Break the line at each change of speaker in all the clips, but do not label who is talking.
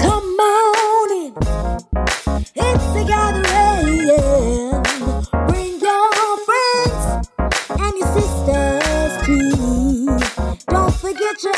Come on in. It's the gathering. Bring your friends and your sisters too. Don't forget your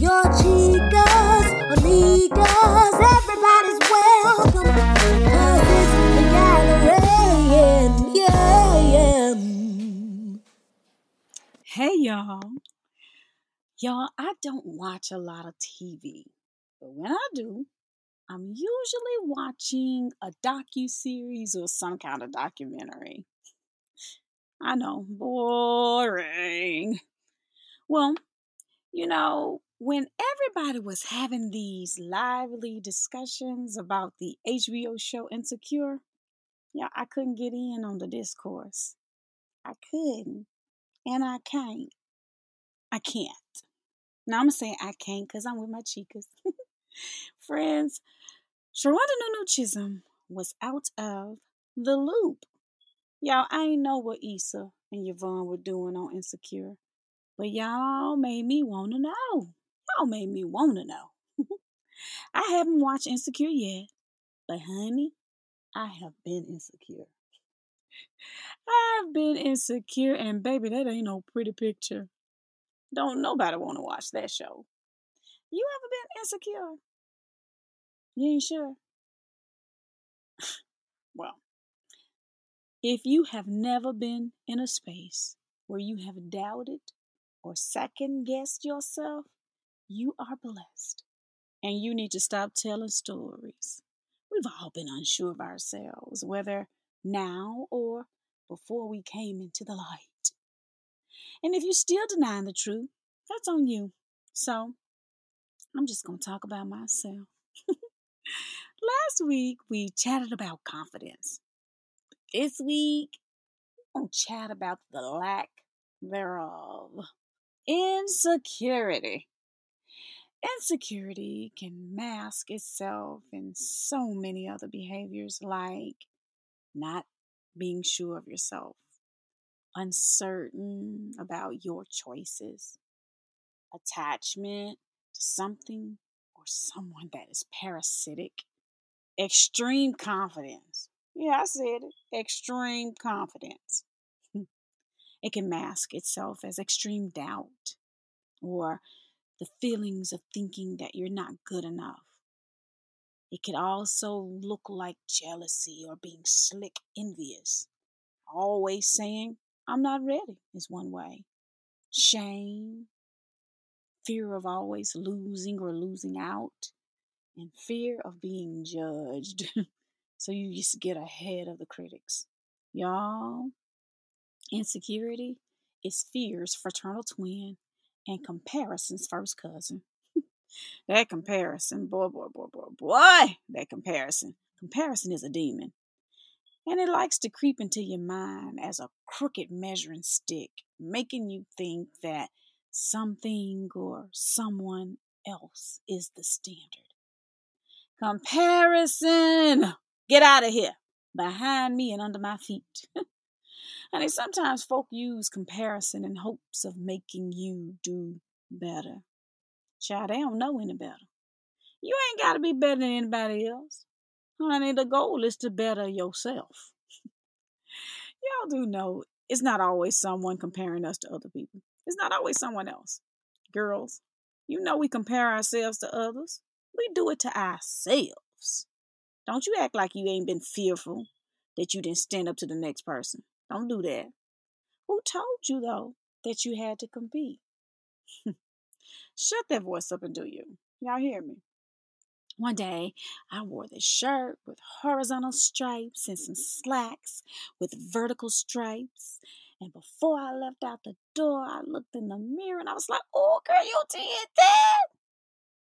your chicas. Everybody's welcome. Cause it's the gathering. Yeah.
Hey y'all. Y'all, I don't watch a lot of TV, but when I do, I'm usually watching a docu series or some kind of documentary. I know, boring. Well, you know, when everybody was having these lively discussions about the HBO show Insecure, yeah, I couldn't get in on the discourse. I couldn't, and I can't. I can't. Now I'm saying I can't because I'm with my chicas. Friends, Sharonda Nunu Chisholm was out of the loop. Y'all, I ain't know what Issa and Yvonne were doing on Insecure, but y'all made me want to know. Y'all made me want to know. I haven't watched Insecure yet, but honey, I have been insecure. I've been insecure, and baby, that ain't no pretty picture. Don't nobody want to watch that show. You ever been insecure? You ain't sure? well, if you have never been in a space where you have doubted or second guessed yourself, you are blessed. And you need to stop telling stories. We've all been unsure of ourselves, whether now or before we came into the light. And if you're still denying the truth, that's on you. So, I'm just going to talk about myself. Last week, we chatted about confidence. This week, we're going to chat about the lack thereof. Insecurity. Insecurity can mask itself in so many other behaviors like not being sure of yourself, uncertain about your choices, attachment to something or someone that is parasitic, extreme confidence. Yeah, I said it. Extreme confidence. It can mask itself as extreme doubt or the feelings of thinking that you're not good enough. It could also look like jealousy or being slick envious. Always saying, I'm not ready is one way. Shame, fear of always losing or losing out, and fear of being judged. so you just get ahead of the critics. Y'all, insecurity is fear's fraternal twin and comparison's first cousin. that comparison, boy, boy, boy, boy, boy, that comparison. Comparison is a demon. And it likes to creep into your mind as a crooked measuring stick, making you think that something or someone else is the standard. Comparison! Get out of here! Behind me and under my feet. Honey, sometimes folk use comparison in hopes of making you do better. Child, they don't know any better. You ain't got to be better than anybody else. Honey, the goal is to better yourself. Y'all do know it's not always someone comparing us to other people. It's not always someone else. Girls, you know we compare ourselves to others. We do it to ourselves. Don't you act like you ain't been fearful that you didn't stand up to the next person. Don't do that. Who told you, though, that you had to compete? Shut that voice up and do you. Y'all hear me? One day, I wore this shirt with horizontal stripes and some slacks with vertical stripes. And before I left out the door, I looked in the mirror and I was like, oh, girl, you did that.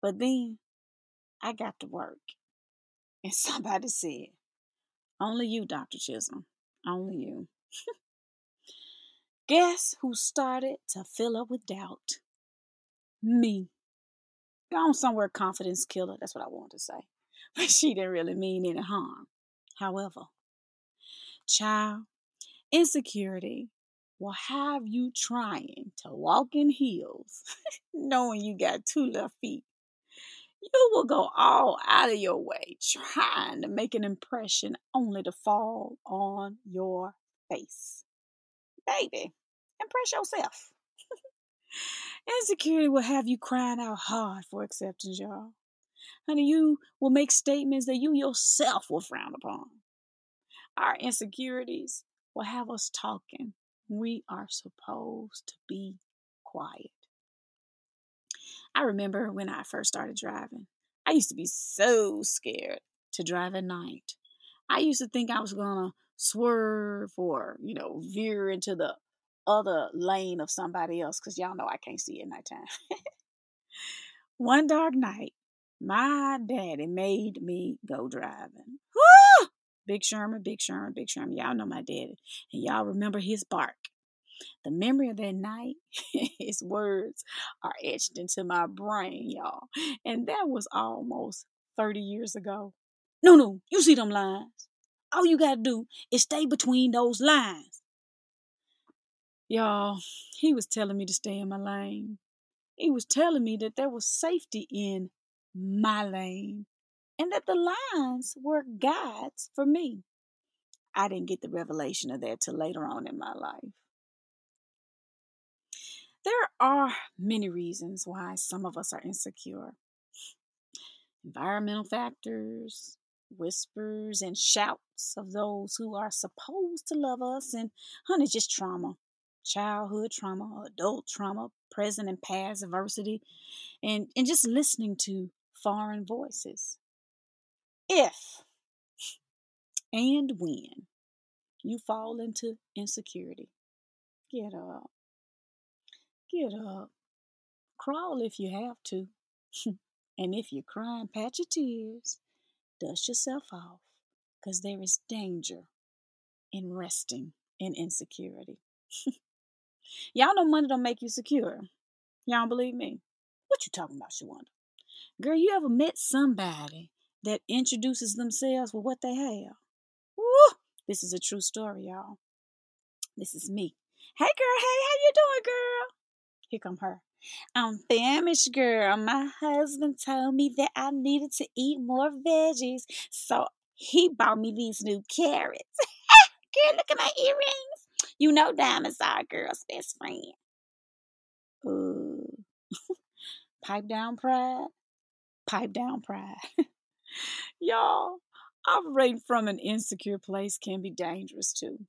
But then I got to work. And somebody said, only you, Dr. Chisholm. Only you. Guess who started to fill up with doubt? Me. Gone somewhere, confidence killer. That's what I wanted to say. But she didn't really mean any harm. However, child, insecurity will have you trying to walk in heels, knowing you got two left feet. you will go all out of your way trying to make an impression only to fall on your face. Baby, impress yourself. Insecurity will have you crying out hard for acceptance, y'all. Honey, you will make statements that you yourself will frown upon. Our insecurities will have us talking. We are supposed to be quiet. I remember when I first started driving, I used to be so scared to drive at night. I used to think I was going to swerve or, you know, veer into the other lane of somebody else because y'all know I can't see at nighttime. One dark night, my daddy made me go driving. Woo! Big Sherman, Big Sherman, Big Sherman. Y'all know my daddy. And y'all remember his bark. The memory of that night, his words are etched into my brain, y'all. And that was almost 30 years ago. No, no, you see them lines. All you got to do is stay between those lines. Y'all, he was telling me to stay in my lane. He was telling me that there was safety in my lane and that the lines were guides for me. I didn't get the revelation of that till later on in my life. There are many reasons why some of us are insecure environmental factors, whispers and shouts of those who are supposed to love us, and honey, just trauma childhood trauma, adult trauma, present and past adversity, and, and just listening to foreign voices. If and when you fall into insecurity, get up. Get up. Crawl if you have to. and if you're crying, patch your tears. Dust yourself off, because there is danger in resting in insecurity. Y'all know money don't make you secure. Y'all believe me? What you talking about, Shawanda? Girl, you ever met somebody that introduces themselves with what they have? Woo! This is a true story, y'all. This is me. Hey, girl. Hey, how you doing, girl? Here come her. I'm famished, girl. My husband told me that I needed to eat more veggies, so he bought me these new carrots. girl, look at my earrings. You know diamonds are a girl's best friend. Ooh. Pipe down pride. Pipe down pride. Y'all, operating from an insecure place can be dangerous too.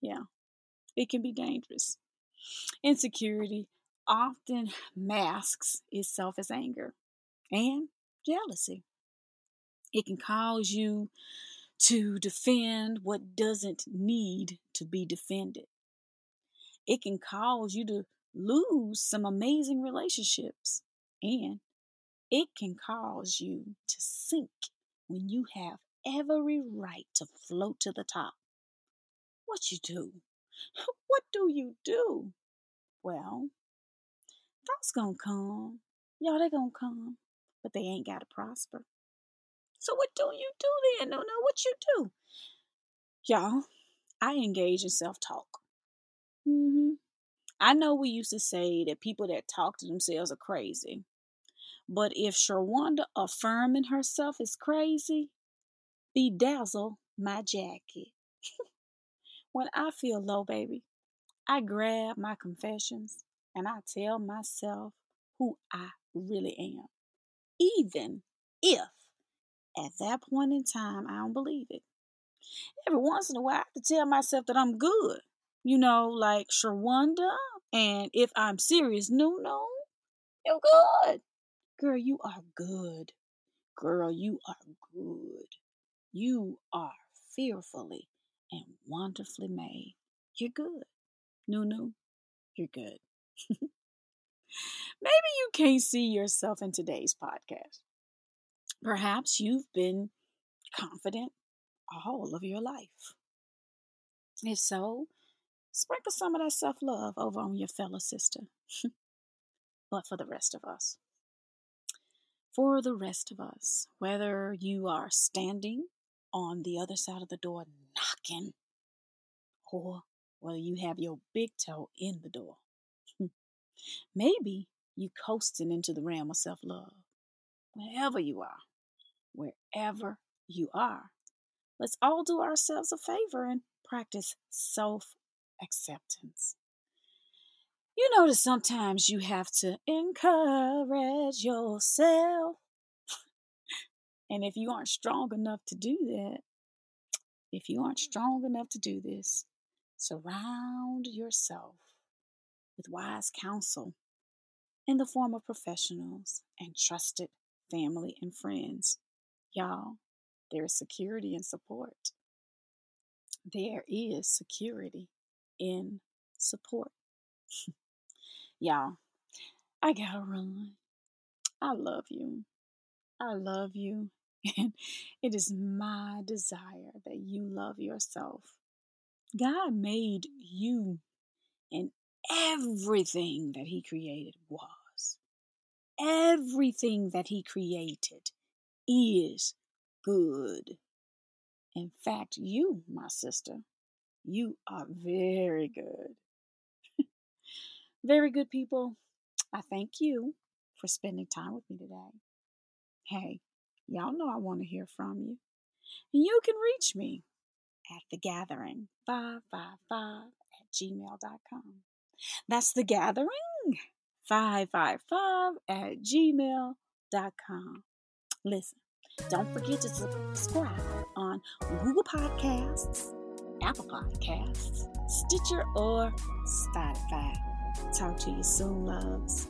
Yeah, it can be dangerous. Insecurity often masks itself as anger and jealousy. It can cause you to defend what doesn't need to be defended. It can cause you to lose some amazing relationships and it can cause you to sink when you have every right to float to the top. What you do? What do you do? Well, thoughts gonna come. Y'all, they gonna come, but they ain't gotta prosper. So what do you do then? No, no, what you do? Y'all, I engage in self-talk. Mm-hmm. I know we used to say that people that talk to themselves are crazy. But if Sherwanda affirming herself is crazy, bedazzle my jacket. when I feel low, baby, I grab my confessions and I tell myself who I really am. Even if at that point in time I don't believe it. Every once in a while I have to tell myself that I'm good. You know, like Sherwanda, and if I'm serious, no, no, you're good. Girl, you are good. Girl, you are good. You are fearfully and wonderfully made. You're good. Nunu, you're good. Maybe you can't see yourself in today's podcast. Perhaps you've been confident all of your life. If so, sprinkle some of that self love over on your fellow sister. but for the rest of us, for the rest of us, whether you are standing on the other side of the door knocking, or whether you have your big toe in the door. Hmm. Maybe you coasting into the realm of self love. wherever you are, wherever you are. Let's all do ourselves a favor and practice self acceptance. You notice sometimes you have to encourage yourself. and if you aren't strong enough to do that, if you aren't strong enough to do this, surround yourself with wise counsel in the form of professionals and trusted family and friends. Y'all, there is security and support. There is security in support. Y'all, I gotta run. I love you. I love you. And it is my desire that you love yourself. God made you, and everything that He created was. Everything that He created is good. In fact, you, my sister, you are very good. Very good people. I thank you for spending time with me today. Hey, y'all know I want to hear from you. And you can reach me at the gathering 555 at gmail.com. That's the gathering 555 at gmail.com. Listen, don't forget to subscribe on Google Podcasts, Apple Podcasts, Stitcher, or Spotify. Talk to you soon, loves.